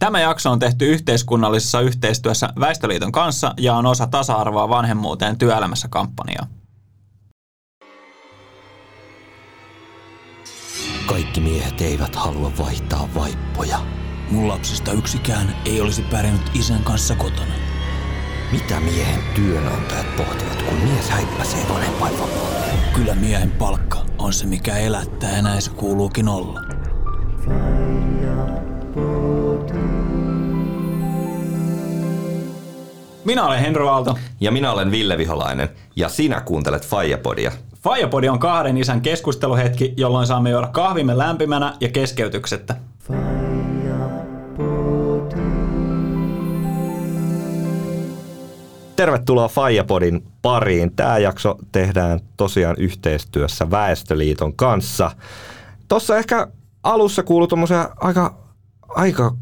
Tämä jakso on tehty yhteiskunnallisessa yhteistyössä Väestöliiton kanssa ja on osa tasa-arvoa vanhemmuuteen työelämässä kampanjaa. Kaikki miehet eivät halua vaihtaa vaippoja. Mun lapsista yksikään ei olisi pärjännyt isän kanssa kotona. Mitä miehen työnantajat pohtivat, kun mies häippäsee vanhempainvapaalle? Kyllä miehen palkka on se, mikä elättää ja näin se kuuluukin olla. Minä olen Henry Aalto. Ja minä olen Ville Viholainen, ja sinä kuuntelet Fajapodia. Fajapodi on kahden isän keskusteluhetki, jolloin saamme juoda kahvimme lämpimänä ja keskeytyksettä. Tervetuloa Fajapodin pariin. Tämä jakso tehdään tosiaan yhteistyössä Väestöliiton kanssa. Tuossa ehkä alussa kuului tuommoisia aika, aika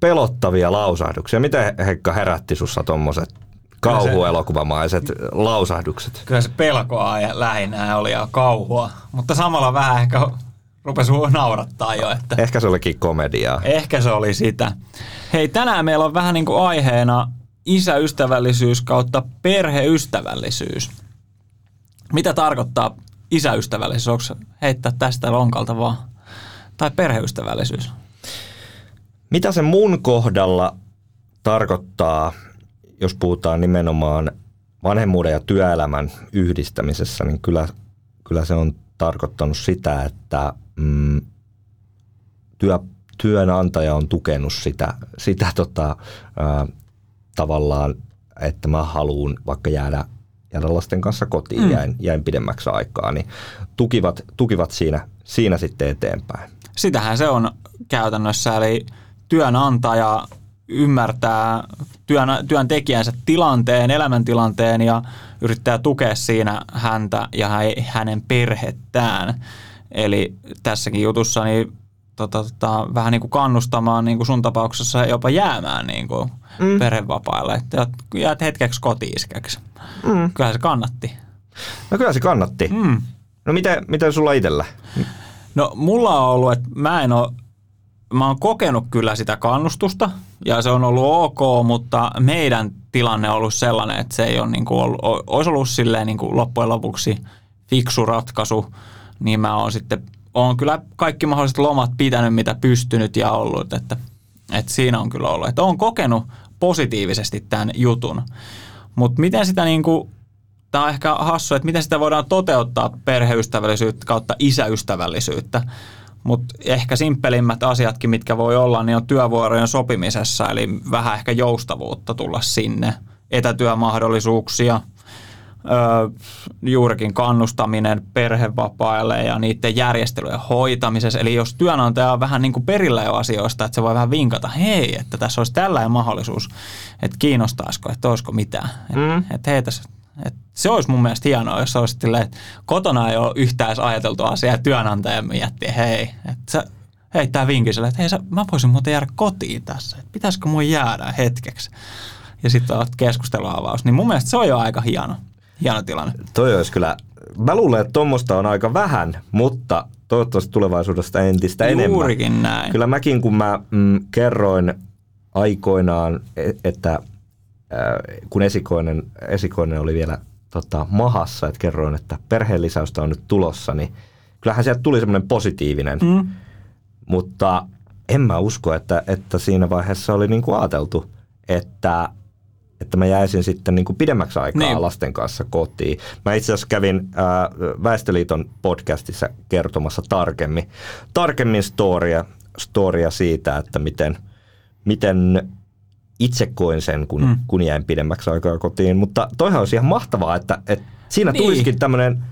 pelottavia lausahduksia. Miten Heikka herätti sussa tuommoiset kauhuelokuvamaiset lausahdukset? Kyllä se pelkoa ja lähinnä oli ja kauhua, mutta samalla vähän ehkä rupesi naurattaa jo. Että Ehkä se olikin komediaa. ehkä se oli sitä. Hei, tänään meillä on vähän niin kuin aiheena isäystävällisyys kautta perheystävällisyys. Mitä tarkoittaa isäystävällisyys? Onko heittää tästä lonkalta vaan? Tai perheystävällisyys? Mitä se mun kohdalla tarkoittaa, jos puhutaan nimenomaan vanhemmuuden ja työelämän yhdistämisessä, niin kyllä, kyllä se on tarkoittanut sitä, että mm, työ, työnantaja on tukenut sitä, sitä tota, ää, tavallaan, että mä haluan vaikka jäädä, jäädä lasten kanssa kotiin, mm. jäin, jäin pidemmäksi aikaa, niin tukivat, tukivat siinä, siinä sitten eteenpäin. Sitähän se on käytännössä, eli työnantaja ymmärtää työn, työntekijänsä tilanteen, elämäntilanteen ja yrittää tukea siinä häntä ja hänen perhettään. Eli tässäkin jutussa niin tota, tota, vähän niin kuin kannustamaan niin kuin sun tapauksessa jopa jäämään niin kuin mm. perhevapaille. Että jäät hetkeksi kotiiskeksi. Mm. Kyllä se kannatti. No kyllä se kannatti. Mm. No miten, miten sulla itsellä? No mulla on ollut, että mä en ole mä oon kokenut kyllä sitä kannustusta ja se on ollut ok, mutta meidän tilanne on ollut sellainen, että se ei ole niin kuin ollut, olisi ollut silleen niin kuin loppujen lopuksi fiksu ratkaisu, niin mä oon sitten, oon kyllä kaikki mahdolliset lomat pitänyt, mitä pystynyt ja ollut, että, että siinä on kyllä ollut, että oon kokenut positiivisesti tämän jutun, mutta miten sitä niin kuin, tämä on ehkä hassu, että miten sitä voidaan toteuttaa perheystävällisyyttä kautta isäystävällisyyttä, mutta ehkä simppelimmät asiatkin, mitkä voi olla, niin on työvuorojen sopimisessa, eli vähän ehkä joustavuutta tulla sinne, etätyömahdollisuuksia, öö, juurikin kannustaminen perhevapaille ja niiden järjestelyjen hoitamisessa. Eli jos työnantaja on vähän niin kuin perillä jo asioista, että se voi vähän vinkata, hei, että tässä olisi tällainen mahdollisuus, että kiinnostaisiko, että olisiko mitään. Mm. Että, että hei, tässä et se olisi mun mielestä hienoa, jos olisi silleen, että kotona ei ole yhtään edes ajateltu asiaa ja työnantaja miettii, hei, että sä heittää vinkin sille, että hei, sä, mä voisin muuten jäädä kotiin tässä, että pitäisikö mun jäädä hetkeksi. Ja sitten on keskusteluavaus. Niin mun mielestä se on jo aika hieno, hieno tilanne. Toi olisi kyllä, mä luulen, että tuommoista on aika vähän, mutta toivottavasti tulevaisuudesta entistä Juurikin enemmän. Juurikin näin. Kyllä mäkin, kun mä mm, kerroin aikoinaan, e, että kun esikoinen, esikoinen oli vielä tota, mahassa, että kerroin, että perheen lisäystä on nyt tulossa, niin kyllähän sieltä tuli semmoinen positiivinen. Mm. Mutta en mä usko, että, että siinä vaiheessa oli niin kuin ajateltu, että, että mä jäisin sitten niin kuin pidemmäksi aikaa niin. lasten kanssa kotiin. Mä itse asiassa kävin ää, Väestöliiton podcastissa kertomassa tarkemmin, tarkemmin storia, storia siitä, että miten, miten itse koin sen, kun, mm. kun jäin pidemmäksi aikaa kotiin. Mutta toihan olisi ihan mahtavaa, että, että siinä niin. tulisikin tämmöinen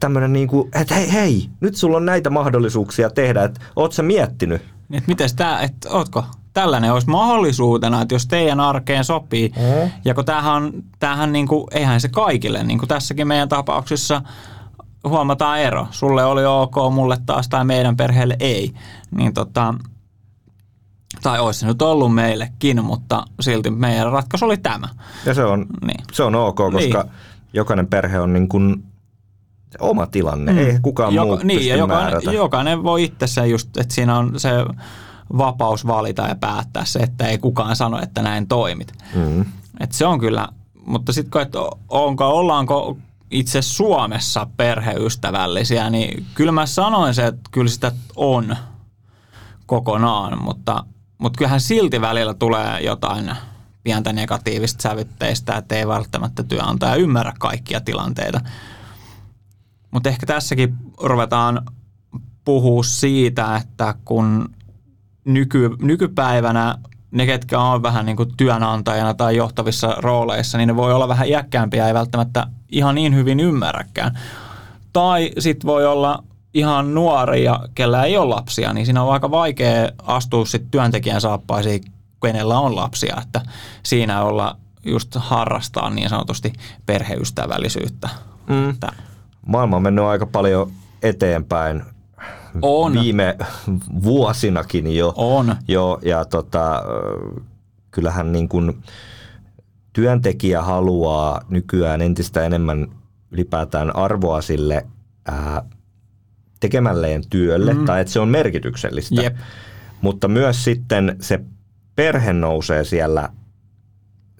tämmöinen niin kuin, että hei, hei, nyt sulla on näitä mahdollisuuksia tehdä, että oot sä miettinyt? Että miten tämä, että ootko, tällainen olisi mahdollisuutena, että jos teidän arkeen sopii, mm. ja kun tämähän, tämähän niin kuin, eihän se kaikille, niin kuin tässäkin meidän tapauksessa huomataan ero. Sulle oli ok, mulle taas tai meidän perheelle ei. Niin tota, tai olisi se nyt ollut meillekin, mutta silti meidän ratkaisu oli tämä. Ja se on, niin. se on ok, koska niin. jokainen perhe on niin kuin oma tilanne, mm. ei kukaan Jok, muu Niin, ja jokainen, jokainen voi itse se just, että siinä on se vapaus valita ja päättää se, että ei kukaan sano, että näin toimit. Mm. Et se on kyllä, mutta sitten että onko, ollaanko itse Suomessa perheystävällisiä, niin kyllä mä sanoin se, että kyllä sitä on kokonaan, mutta, mutta kyllähän silti välillä tulee jotain pientä negatiivista sävytteistä, että ei välttämättä työnantaja ymmärrä kaikkia tilanteita. Mutta ehkä tässäkin ruvetaan puhua siitä, että kun nyky, nykypäivänä ne, ketkä on vähän niin kuin työnantajana tai johtavissa rooleissa, niin ne voi olla vähän iäkkäämpiä, ei välttämättä ihan niin hyvin ymmärräkään. Tai sitten voi olla ihan nuoria, kellä ei ole lapsia, niin siinä on aika vaikea astua sitten työntekijän saappaisiin, kenellä on lapsia, että siinä olla just harrastaa niin sanotusti perheystävällisyyttä. Mm. Maailma on mennyt aika paljon eteenpäin On. viime vuosinakin jo. On. jo ja tota, kyllähän niin kuin työntekijä haluaa nykyään entistä enemmän ylipäätään arvoa sille ää, tekemälleen työlle, mm. tai että se on merkityksellistä. Jep. Mutta myös sitten se perhe nousee siellä,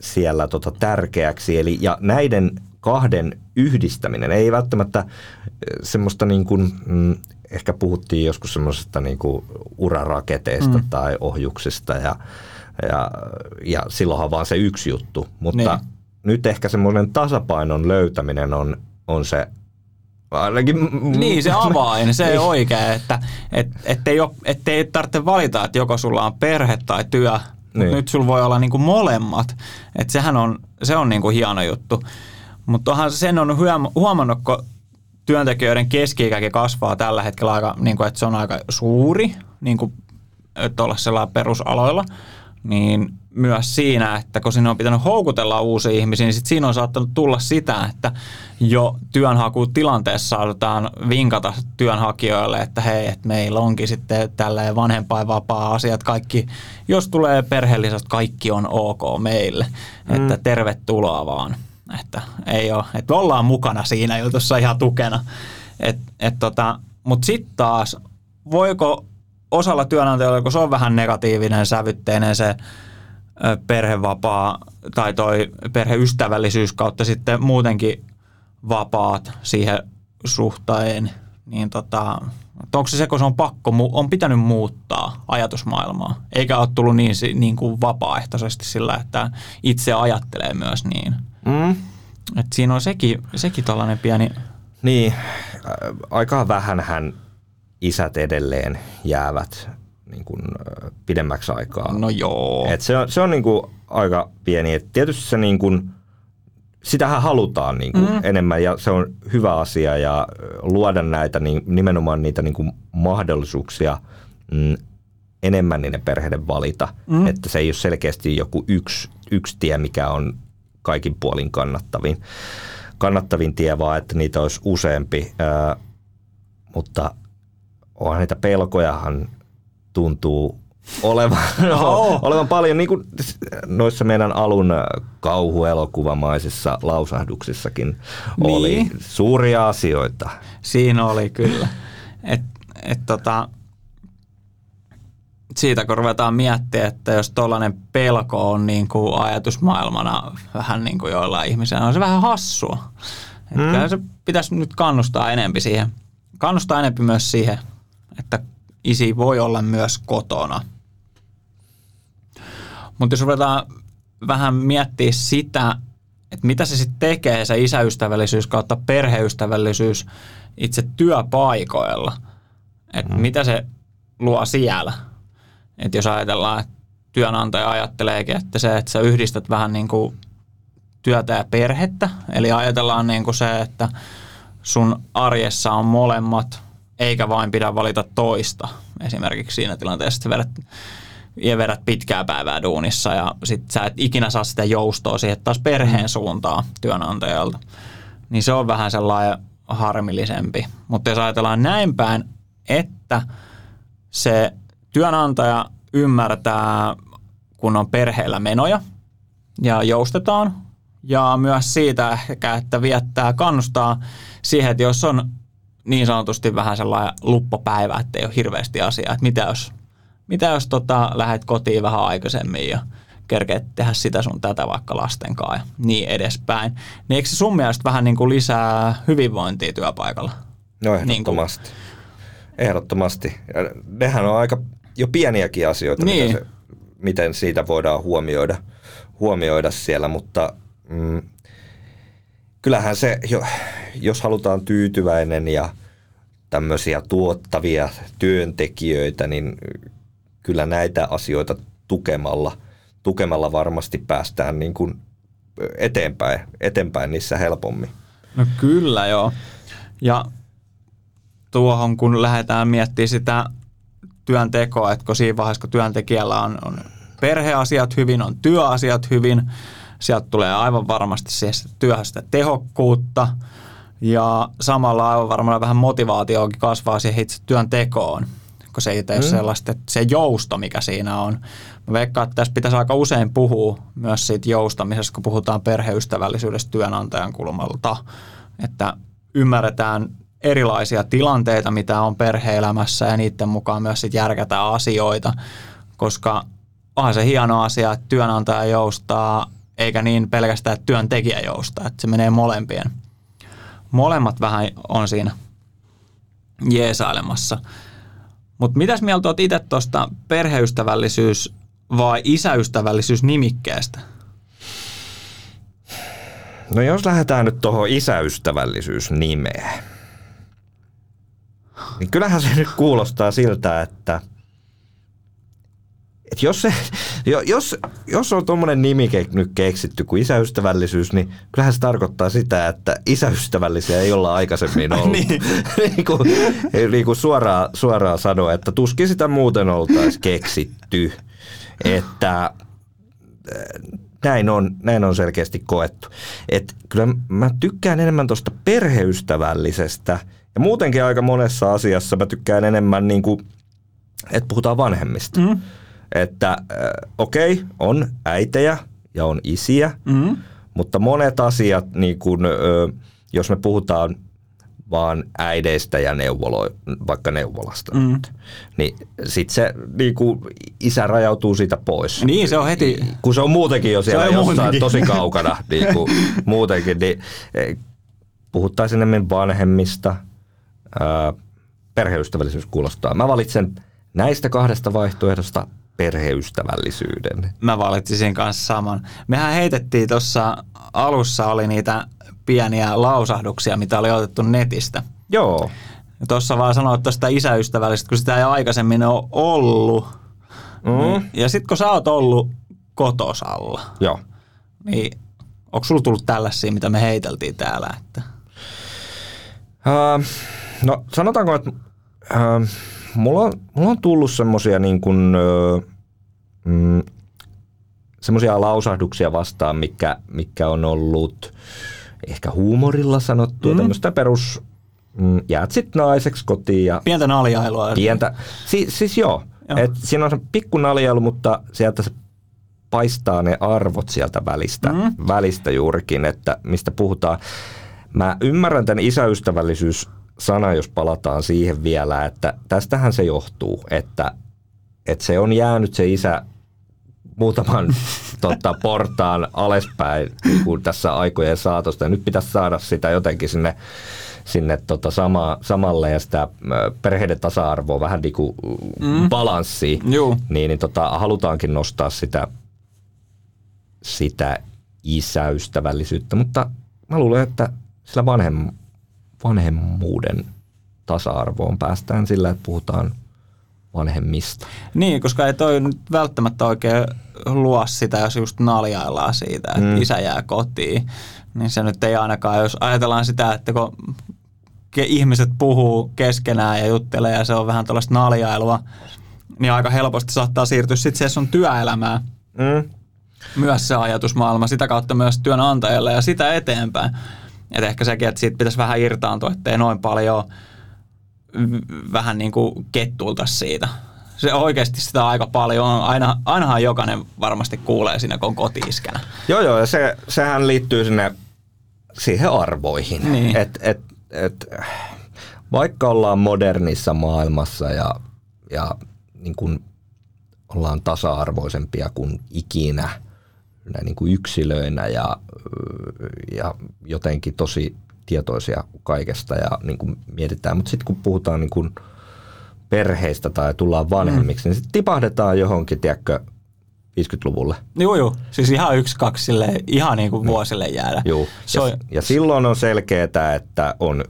siellä tota tärkeäksi. Eli, ja näiden kahden yhdistäminen ei välttämättä eh, semmoista niin kuin, mm, ehkä puhuttiin joskus semmoisesta niin kuin uraraketeista mm. tai ohjuksista ja, ja, ja silloinhan vaan se yksi juttu. Mutta Niin. nyt ehkä semmoinen tasapainon löytäminen on, on se ainakin... Niin, se avain, se on oikea, että et, ettei, ole, ettei tarvitse valita, että joko sulla on perhe tai työ, Niin. nyt sulla voi olla niinku molemmat. Että sehän on, se on niinku hieno juttu. Mutta onhan sen on huom- huomannut, kun työntekijöiden keski kasvaa tällä hetkellä aika, niinku, että se on aika suuri, niinku, tuollaisella perusaloilla, niin myös siinä, että kun sinne on pitänyt houkutella uusia ihmisiä, niin sit siinä on saattanut tulla sitä, että jo työnhakutilanteessa saatetaan vinkata työnhakijoille, että hei, että meillä onkin sitten tälleen vanhempainvapaa-asiat, kaikki, jos tulee perheelliset, kaikki on ok meille, mm. että tervetuloa vaan, että ei ole, että ollaan mukana siinä jutussa ihan tukena, et, et tota, mutta sitten taas, voiko osalla työnantajilla, kun se on vähän negatiivinen sävytteinen se perhevapaa tai toi perheystävällisyys kautta sitten muutenkin vapaat siihen suhteen, niin tota, onko se se, kun se on pakko, on pitänyt muuttaa ajatusmaailmaa, eikä ole tullut niin, niin kuin vapaaehtoisesti sillä, että itse ajattelee myös niin. Mm. Et siinä on sekin, sekin tällainen pieni, Niin, aika vähänhän isät edelleen jäävät niin kuin, pidemmäksi aikaa. no joo. Et se on, se on niin kuin aika pieni. Et tietysti se niin kuin, sitähän halutaan niin kuin mm. enemmän ja se on hyvä asia ja luoda näitä niin, nimenomaan niitä niin kuin mahdollisuuksia mm, enemmän niiden perheiden valita. Mm. Että se ei ole selkeästi joku yksi, yksi tie, mikä on kaikin puolin kannattavin, kannattavin tie, vaan että niitä olisi useampi. Ää, mutta onhan niitä pelkojahan tuntuu olevan, Joo. olevan paljon, niin kuin noissa meidän alun kauhuelokuvamaisissa lausahduksissakin oli Niin. suuria asioita. Siinä oli kyllä. Et, et tota, siitä kun ruvetaan miettimään, että jos tuollainen pelko on niin kuin ajatusmaailmana vähän niin kuin joillain ihmisillä, on se vähän hassua. Mm. kyllä se pitäisi nyt kannustaa enempi siihen. Kannustaa enempi myös siihen, että isi voi olla myös kotona. Mutta jos ruvetaan vähän miettiä sitä, että mitä se sitten tekee, se isäystävällisyys kautta perheystävällisyys itse työpaikoilla. Että mm. mitä se luo siellä. Että jos ajatellaan, että työnantaja ajatteleekin, että se, että sä yhdistät vähän niin kuin työtä ja perhettä. Eli ajatellaan niin kuin se, että sun arjessa on molemmat, eikä vain pidä valita toista. Esimerkiksi siinä tilanteessa, että vedät, ja vedät pitkää päivää duunissa ja sit sä et ikinä saa sitä joustoa siihen taas perheen suuntaan työnantajalta. Niin se on vähän sellainen harmillisempi. Mutta jos ajatellaan näin päin, että se työnantaja ymmärtää, kun on perheellä menoja ja joustetaan. Ja myös siitä ehkä, että viettää, kannustaa siihen, että jos on niin sanotusti vähän sellainen luppopäivä, että ei ole hirveästi asiaa, että mitä jos, mitä jos tota, lähdet kotiin vähän aikaisemmin ja kerkeet tehdä sitä sun tätä vaikka lasten kanssa ja niin edespäin. Niin eikö se sun mielestä vähän niin kuin lisää hyvinvointia työpaikalla? No ehdottomasti. Niin kuin... Ehdottomasti. Ja nehän on aika jo pieniäkin asioita, niin. miten, se, miten siitä voidaan huomioida, huomioida siellä, mutta mm, kyllähän se, jos halutaan tyytyväinen ja tämmöisiä tuottavia työntekijöitä, niin kyllä näitä asioita tukemalla, tukemalla varmasti päästään niin kuin eteenpäin, eteenpäin niissä helpommin. No kyllä joo. Ja tuohon kun lähdetään miettimään sitä työntekoa, että kun siinä vaiheessa, kun työntekijällä on, on perheasiat hyvin, on työasiat hyvin, sieltä tulee aivan varmasti siihen työhön sitä tehokkuutta ja samalla aivan varmaan vähän motivaatioakin kasvaa siihen itse työntekoon, kun se ei tee mm. sellaista, että se jousto, mikä siinä on. Mä veikkaan, että tässä pitäisi aika usein puhua myös siitä joustamisesta, kun puhutaan perheystävällisyydestä työnantajan kulmalta, että ymmärretään erilaisia tilanteita, mitä on perheelämässä ja niiden mukaan myös sit järkätään asioita, koska onhan se hieno asia, että työnantaja joustaa, eikä niin pelkästään, työntekijä joustaa, että se menee molempien. Molemmat vähän on siinä jeesailemassa. Mutta mitäs mieltä olet itse tuosta perheystävällisyys vai isäystävällisyys nimikkeestä? No jos lähdetään nyt tuohon isäystävällisyys nimeen, niin kyllähän se nyt kuulostaa siltä, että, että jos, se, jos, jos on tuommoinen nimi nyt keksitty kuin isäystävällisyys, niin kyllähän se tarkoittaa sitä, että isäystävällisiä ei olla aikaisemmin ollut. niin. niin, kuin, niin kuin suoraan, suoraan sanoa, että tuskin sitä muuten oltaisiin keksitty. Että näin on, näin on selkeästi koettu. Et kyllä mä tykkään enemmän tuosta perheystävällisestä – ja muutenkin aika monessa asiassa mä tykkään enemmän, niin kuin, että puhutaan vanhemmista. Mm. Että äh, okei, okay, on äitejä ja on isiä, mm. mutta monet asiat, niin kuin, äh, jos me puhutaan vaan äideistä ja neuvolo, vaikka neuvolasta. Mm. Niin sitten se niin kuin, isä rajautuu siitä pois. Niin, se on heti. Kun se on muutenkin jo siellä jossain muutenkin. tosi kaukana niin kuin, muutenkin, niin eh, puhuttaisiin enemmän vanhemmista – perheystävällisyys kuulostaa. Mä valitsen näistä kahdesta vaihtoehdosta perheystävällisyyden. Mä valitsisin kanssa saman. Mehän heitettiin tuossa alussa oli niitä pieniä lausahduksia, mitä oli otettu netistä. Joo. Tuossa vaan sanoit tuosta isäystävällistä, kun sitä ei aikaisemmin ole ollut. Mm. Ja sitten kun sä oot ollut kotosalla, Joo. niin onko sulla tullut tällaisia, mitä me heiteltiin täällä? Että? Uh, No sanotaanko, että äh, mulla, on, mulla on tullut semmoisia niin kuin, äh, mm, semmoisia lausahduksia vastaan, mikä, mikä on ollut ehkä huumorilla sanottu, mm. tämmöistä perus, mm, jäät sit naiseksi kotiin. Ja pientä naljailua. Pientä, si, siis joo, joo. Et siinä on se pikku naljailu, mutta sieltä se paistaa ne arvot sieltä välistä, mm. välistä juurikin, että mistä puhutaan. Mä ymmärrän tämän isäystävällisyys sana, jos palataan siihen vielä, että tästähän se johtuu, että, että se on jäänyt se isä muutaman totta, portaan alespäin niin kuin tässä aikojen saatosta. Ja nyt pitäisi saada sitä jotenkin sinne, sinne tota sama, samalle ja sitä perheiden tasa-arvoa vähän niin kuin mm. balanssiin. Niin, niin tota, halutaankin nostaa sitä, sitä isäystävällisyyttä, mutta mä luulen, että sillä vanhem, vanhemmuuden tasa-arvoon päästään sillä, että puhutaan vanhemmista. Niin, koska ei toi nyt välttämättä oikein luo sitä, jos just naljaillaan siitä, että mm. isä jää kotiin. Niin se nyt ei ainakaan, jos ajatellaan sitä, että kun ihmiset puhuu keskenään ja juttelee ja se on vähän tällaista naljailua, niin aika helposti saattaa siirtyä sitten se sun työelämään. Mm. Myös se ajatusmaailma, sitä kautta myös työnantajalle ja sitä eteenpäin. Et ehkä sekin, että siitä pitäisi vähän irtaantua, ettei noin paljon vähän niin kuin kettulta siitä. Se oikeasti sitä aika paljon on. Aina, ainahan jokainen varmasti kuulee siinä, kun on kotiiskänä. Joo, joo, ja se, sehän liittyy sinne siihen arvoihin. Niin. Et, et, et, vaikka ollaan modernissa maailmassa ja, ja niin kuin ollaan tasa-arvoisempia kuin ikinä näin niin kuin yksilöinä ja, ja jotenkin tosi tietoisia kaikesta ja niin kuin mietitään. Mutta sitten kun puhutaan niin kuin perheistä tai tullaan vanhemmiksi, mm. niin sitten tipahdetaan johonkin, tiedätkö, 50-luvulle. Joo, joo. Siis ihan yksi, kaksi sille, ihan niin kuin vuosille jäädä. Joo. Ja, on... ja silloin on selkeää, että on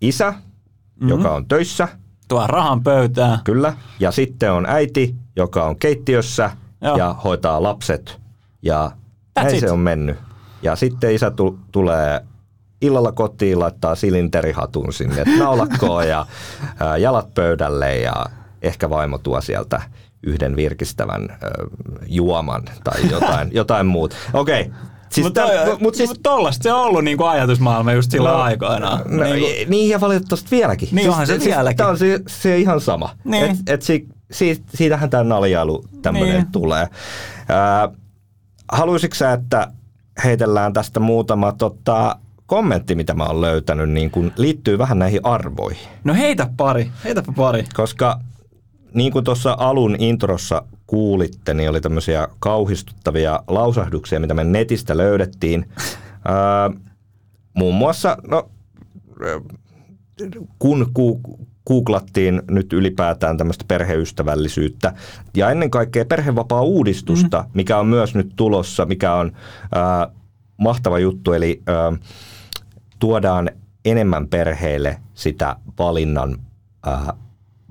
isä, mm-hmm. joka on töissä. Tuo rahan pöytään. Kyllä. Ja sitten on äiti, joka on keittiössä Joo. ja hoitaa lapset. Ja That's näin it. se on mennyt. Ja sitten isä tu- tulee illalla kotiin, laittaa silinterihatun sinne, naulakkoon ja ää, jalat pöydälle ja ehkä vaimo tuo sieltä yhden virkistävän juoman tai jotain, jotain muuta. Okei, okay. Siis mutta mut siis, mut tollasta se on ollut niinku ajatusmaailma just sillä no, aikoina. No, niin, niin ja valitettavasti vieläkin. Niin siis, onhan se siis, vieläkin. Tämä on se, se ihan sama. Niin. Et, et si, si, siitähän tämä naljailu tämmöinen niin. tulee. Äh, haluaisitko sä, että heitellään tästä muutama tota, kommentti, mitä mä oon löytänyt, niin kun liittyy vähän näihin arvoihin. No heitä pari, heitäpä pari. Koska niin kuin tuossa alun introssa kuulitte, niin oli tämmöisiä kauhistuttavia lausahduksia, mitä me netistä löydettiin. Ää, muun muassa, no, kun ku, googlattiin nyt ylipäätään tämmöistä perheystävällisyyttä ja ennen kaikkea perhevapaa-uudistusta, mm. mikä on myös nyt tulossa, mikä on ää, mahtava juttu, eli ää, tuodaan enemmän perheille sitä valinnan ää,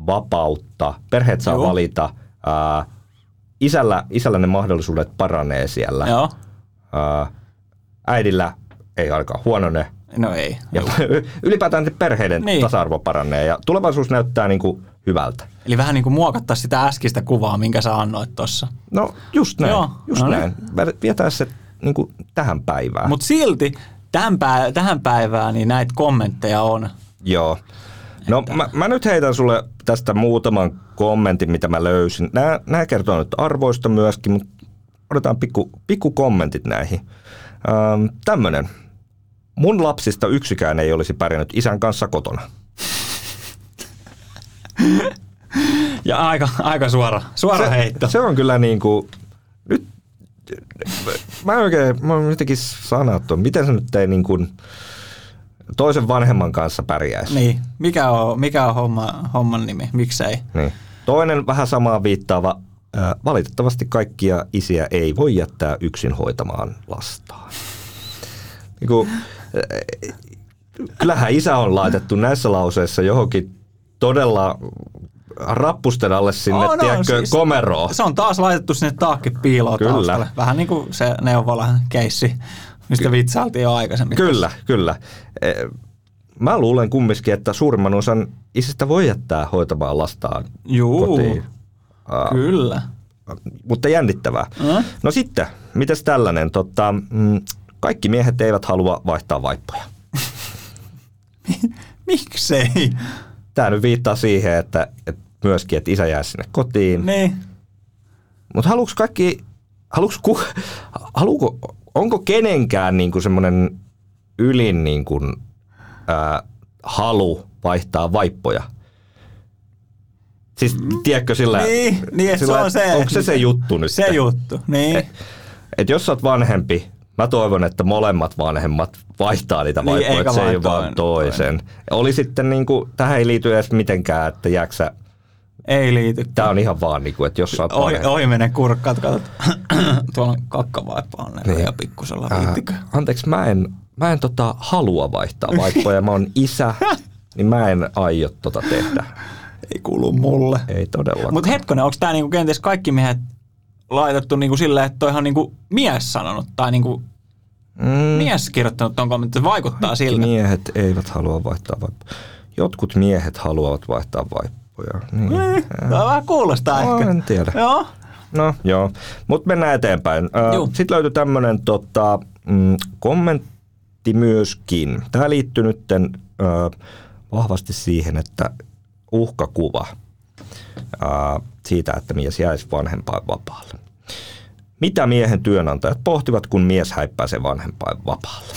vapautta. Perheet saa Joo. valita. Ää, isällä, isällä ne mahdollisuudet paranee siellä. Joo. Ää, äidillä ei ainakaan huonone. No ei. Ja ylipäätään perheiden niin. tasa-arvo paranee ja tulevaisuus näyttää niin kuin hyvältä. Eli vähän niin kuin muokattaa sitä äskistä kuvaa, minkä sä annoit tuossa. No just näin. Joo. Just no niin. näin. Vietää se niin kuin tähän päivään. Mutta silti tähän, pä- tähän päivään niin näitä kommentteja on. Joo. No mä, mä nyt heitän sulle tästä muutaman kommentin, mitä mä löysin. Nämä, nämä kertoo nyt arvoista myöskin, mutta otetaan pikku, pikku kommentit näihin. Ähm, tämmönen. Mun lapsista yksikään ei olisi pärjännyt isän kanssa kotona. Ja aika, aika suora, suora se, heitto. Se on kyllä niin kuin, nyt mä oikein, mä oon jotenkin sanattu, miten se nyt ei niin kuin, toisen vanhemman kanssa pärjäisi. Niin, mikä on, mikä on homma, homman nimi, miksei? Niin. Toinen vähän samaa viittaava, valitettavasti kaikkia isiä ei voi jättää yksin hoitamaan lastaan. Niin kuin, kyllähän isä on laitettu näissä lauseissa johonkin todella rappusten alle sinne, oh, no, tiedätkö, siis, komeroon. Se on taas laitettu sinne taakki piiloon Kyllä. Taustalle. Vähän niin kuin se neuvolan keissi, mistä Ky- vitsailtiin jo aikaisemmin. Kyllä, tässä. kyllä. E, mä luulen kumminkin, että suurimman osan isistä voi jättää hoitamaan lastaan Juu, kotiin. Kyllä. Mutta jännittävää. Mm? No sitten, mitäs tällainen? Tota, mm, kaikki miehet eivät halua vaihtaa vaippoja. Miksei? Tämä nyt viittaa siihen, että, että myöskin, että isä jää sinne kotiin. Niin. Mutta haluuks kaikki, haluuks ku, haluuko, onko kenenkään niinku semmoinen ylin niinku, ää, halu vaihtaa vaippoja? Siis tiedätkö sillä... Niin, niin sillä, se on se. Onko se se juttu nyt? Se juttu, niin. Et, et jos sä oot vanhempi, mä toivon, että molemmat vanhemmat vaihtaa niitä niin, vaippoja, että se ei vaan toisen. Toinen. Oli sitten niin kuin, tähän ei liity edes mitenkään, että jääksä ei liity. Tämä on ihan vaan, niin kuin, että jos sä oot ohi, ohi mene kurkkaat, katsot, tuolla on kakkavaippa on niin. ja pikkusella. Äh, anteeksi, mä en, mä en tota, halua vaihtaa vaippoja, mä oon isä, niin mä en aio tota tehdä. Ei kuulu mulle. Ei todellakaan. Mutta hetkonen, onko tämä niinku kenties kaikki miehet laitettu niinku silleen, että toihan niinku mies sanonut tai niinku mm. mies kirjoittanut tuon kommentin, vaikuttaa Kaikki siltä. miehet eivät halua vaihtaa vaippoja. Jotkut miehet haluavat vaihtaa vaippoja. Niin. niin. Tämä vähän kuulostaa no, ehkä. En tiedä. Joo. No joo, mutta mennään eteenpäin. Sitten löytyi tämmöinen tota, mm, kommentti myöskin. Tämä liittyy nyt vahvasti siihen, että uhkakuva äh, siitä, että mies jäisi vanhempain vapaalle. Mitä miehen työnantajat pohtivat, kun mies häippäisee vanhempain vapaalle?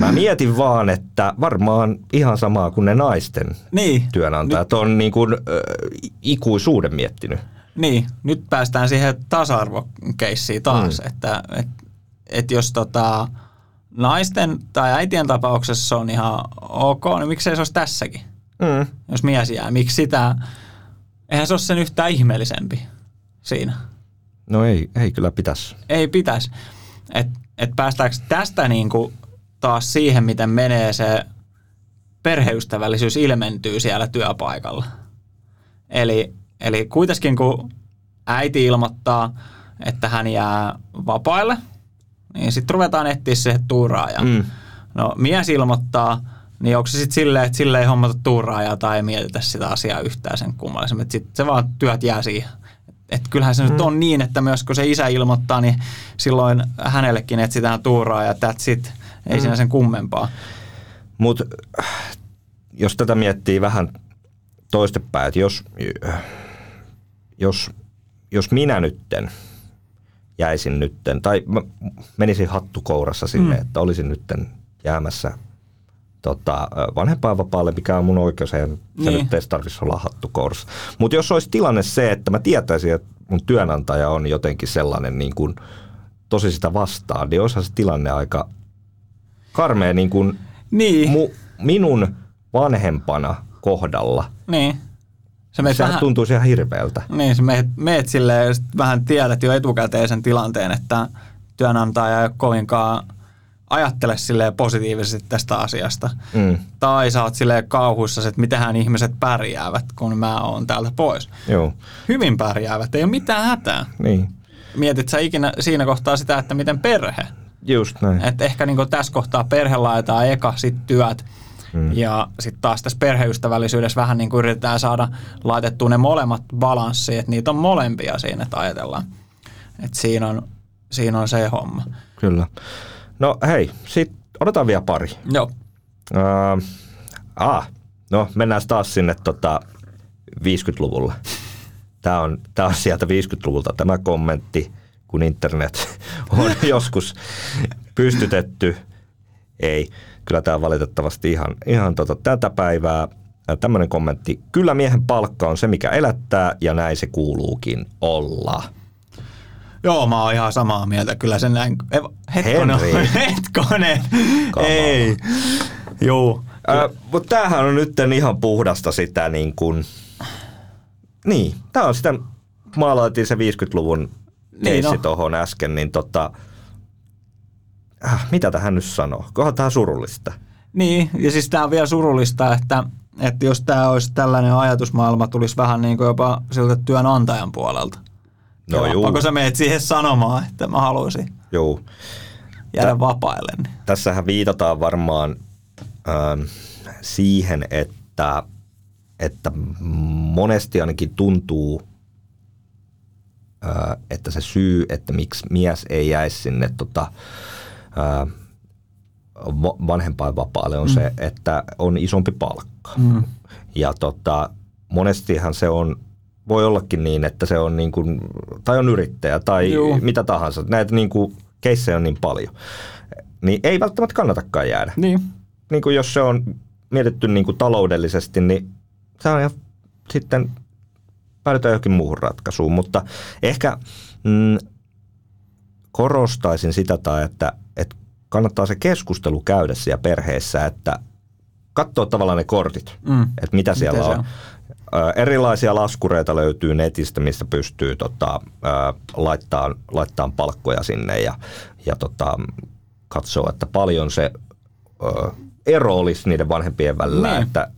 Mä mietin vaan, että varmaan ihan samaa kuin ne naisten Niin, työnantajat on niin kuin, äh, ikuisuuden miettinyt. Niin, nyt päästään siihen tasa-arvokeissiin taas, mm. että et, et jos tota, naisten tai äitien tapauksessa on ihan ok, niin miksei se olisi tässäkin, Mm. jos mies jää. Miksi sitä, eihän se ole sen yhtään ihmeellisempi siinä. No ei, ei kyllä pitäisi. Ei pitäisi. Että et päästäänkö tästä niinku taas siihen, miten menee se perheystävällisyys ilmentyy siellä työpaikalla. Eli, eli kuitenkin kun äiti ilmoittaa, että hän jää vapaille, niin sitten ruvetaan etsiä se tuuraaja. Mm. No mies ilmoittaa, niin onko se sitten silleen, että sille ei hommata tuuraajaa tai ei mietitä sitä asiaa yhtään sen kummallisemmin. Että sitten se vaan työt jää siihen. Et kyllähän se mm. nyt on niin, että myös kun se isä ilmoittaa, niin silloin hänellekin etsitään tuuraa ja that's it. Ei mm. siinä sen kummempaa. Mutta jos tätä miettii vähän toistepäin, että jos, jos, jos minä nytten jäisin nytten, tai mä menisin hattukourassa sinne, mm. että olisin nytten jäämässä tota, vanhempainvapaalle, mikä on mun oikeus, ei se Niin. nyt edes tarvitsisi olla hattukourassa. Mutta jos olisi tilanne se, että mä tietäisin, että mun työnantaja on jotenkin sellainen niin kuin, tosi sitä vastaan, niin olisihan se tilanne aika karmea niin kuin Niin, mu, minun vanhempana kohdalla. niin. Se Sehän vähän, tuntuisi ihan hirveältä. niin, sä meet, meet silleen sit vähän tiedät jo etukäteen sen tilanteen, että työnantaja ei ole kovinkaan ajattele silleen positiivisesti tästä asiasta. Mm, Tai sä oot silleen kauhuissa, että mitähän ihmiset pärjäävät, kun mä oon täältä pois. joo, Hyvin pärjäävät, ei ole mitään hätää. niin. Mietit sä ikinä siinä kohtaa sitä, että miten perhe? Just näin. Että ehkä niin tässä kohtaa perhe laitetaan eka, sitten työt. Mm. Ja sitten taas tässä perheystävällisyydessä vähän niin kuin yritetään saada laitettua ne molemmat balanssiin, että niitä on molempia siinä, että ajatellaan. Että siinä on, siinä on se homma. Kyllä. No hei, sit odotan vielä pari. Joo. Uh, ah, no mennään taas sinne tota 50-luvulle. Tämä on, tää on sieltä 50-luvulta tämä kommentti, kun internet on joskus pystytetty. Ei, kyllä tämä on valitettavasti ihan, ihan tota, tätä päivää. Tämmöinen kommentti. Kyllä miehen palkka on se, mikä elättää ja näin se kuuluukin olla. Joo, mä oon ihan samaa mieltä. Kyllä sen näin. Ei, hetkonen, hetkonen. Kamala. Ei. Joo. Äh, Mutta tämähän on nyt ihan puhdasta sitä niin kuin... Niin, tämä on sitä, maalaitiin se 50-luvun keissi no. tuohon äsken, niin tota... Äh, mitä tähän nyt sanoo? Kohan tämä surullista. Niin, ja siis tämä on vielä surullista, että, että jos tämä olisi tällainen ajatusmaailma, tulisi vähän niin kuin jopa siltä työnantajan puolelta. No Ja juu. Pakko sä meet siihen sanomaan, että mä haluaisin Joo. jäädä vapaille. Niin. Tässähän viitataan varmaan ähm, siihen, että, että monesti ainakin tuntuu, että se syy, että miksi mies ei jäisi sinne tota, va- vanhempainvapaalle on mm. se, että on isompi palkka. Mm. Ja tota, monestihan se on, voi ollakin niin, että se on niin kuin, tai on yrittäjä tai Juu. mitä tahansa. Näitä niin kuin, keissejä on niin paljon. Niin ei välttämättä kannatakaan jäädä. Niin. Niin kuin jos se on mietitty niin kuin taloudellisesti, niin se on ihan sitten päädytään johonkin muuhun ratkaisuun. Mutta ehkä mm, korostaisin sitä, tai että, että kannattaa se keskustelu käydä siellä perheessä, että katsoa tavallaan ne kortit, Mm. että mitä siellä se on. on? Erilaisia laskureita löytyy netistä, mistä pystyy tota, laittaa, laittaa palkkoja sinne ja, ja tota, katsoa, että paljon se ö, ero olisi niiden vanhempien välillä Niin. että,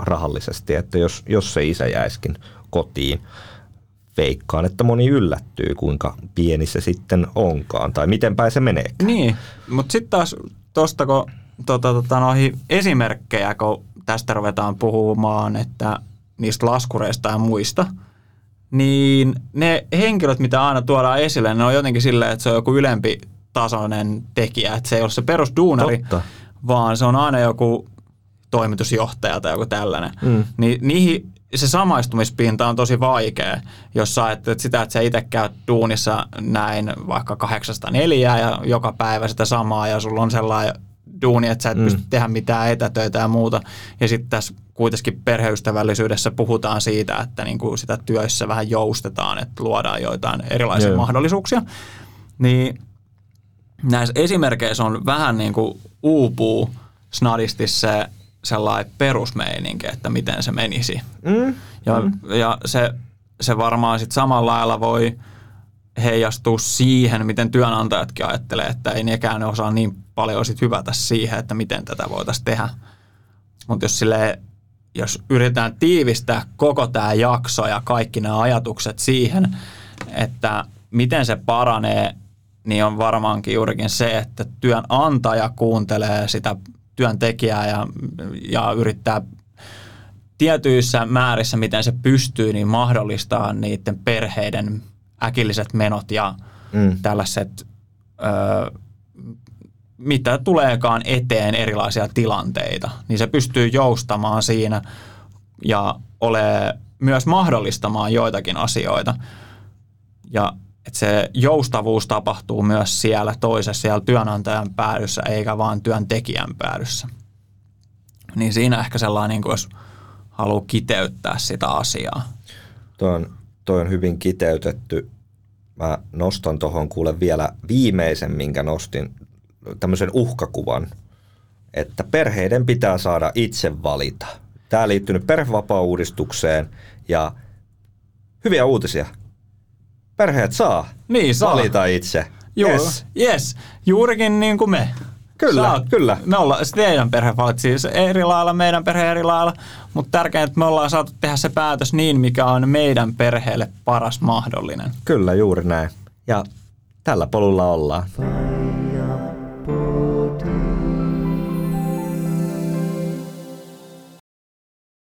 rahallisesti, että jos, jos se isä jäiskin kotiin, veikkaan, että moni yllättyy, kuinka pieni se sitten onkaan tai miten päin se menee. Niin, mutta sitten taas tuosta, kun tota, tota, noihin esimerkkejä, kun tästä ruvetaan puhumaan, että niistä laskureista ja muista, niin ne henkilöt, mitä aina tuodaan esille, ne on jotenkin silleen, että se on joku ylempi tasoinen tekijä, että se ei ole se perusduunari, Totta. vaan se on aina joku toimitusjohtaja tai joku tällainen. Mm. Niin niihin se samaistumispinta on tosi vaikea, jos sä ajattelet sitä, että sä itse käyt duunissa näin vaikka kahdeksasta neljää ja joka päivä sitä samaa ja sulla on sellainen duuni, että sä et mm. pysty tehdä mitään etätöitä ja muuta. Ja sitten tässä kuitenkin perheystävällisyydessä puhutaan siitä, että niin kuin sitä työssä vähän joustetaan, että luodaan joitain erilaisia Joo. mahdollisuuksia. Niin näissä esimerkkeissä on vähän niin kuin uupuu snadisti se sellainen perusmeininki, että miten se menisi. Mm. Ja, mm. ja se, se varmaan sitten samalla lailla voi heijastua siihen, miten työnantajatkin ajattelee, että ei nekään osaa niin paljon sit hyvätä siihen, että miten tätä voitaisiin tehdä. Mutta jos sille jos yritetään tiivistää koko tämä jakso ja kaikki nämä ajatukset siihen, että miten se paranee, niin on varmaankin juurikin se, että työnantaja kuuntelee sitä työntekijää ja, ja yrittää tietyissä määrissä, miten se pystyy, niin mahdollistaa niiden perheiden äkilliset menot ja mm. tällaiset, ö, mitä tuleekaan eteen erilaisia tilanteita, niin se pystyy joustamaan siinä ja ole myös mahdollistamaan joitakin asioita. Ja että se joustavuus tapahtuu myös siellä toisessa, siellä työnantajan päädyssä, eikä vaan työntekijän päädyssä. Niin siinä ehkä sellainen, niin jos haluaa kiteyttää sitä asiaa. Tuo on, toi on hyvin kiteytetty. Mä nostan tuohon kuule vielä viimeisen, minkä nostin, tämmöisen uhkakuvan, että perheiden pitää saada itse valita. Tämä liittyy nyt ja hyviä uutisia – perheet saa niin, saa. valita itse. Joo, yes. yes. Juurikin niin kuin me. Kyllä, Saat, kyllä. Me ollaan, teidän perhe valitsi siis eri lailla, meidän perhe eri lailla, mutta tärkeintä, että me ollaan saatu tehdä se päätös niin, mikä on meidän perheelle paras mahdollinen. Kyllä, juuri näin. Ja tällä polulla ollaan.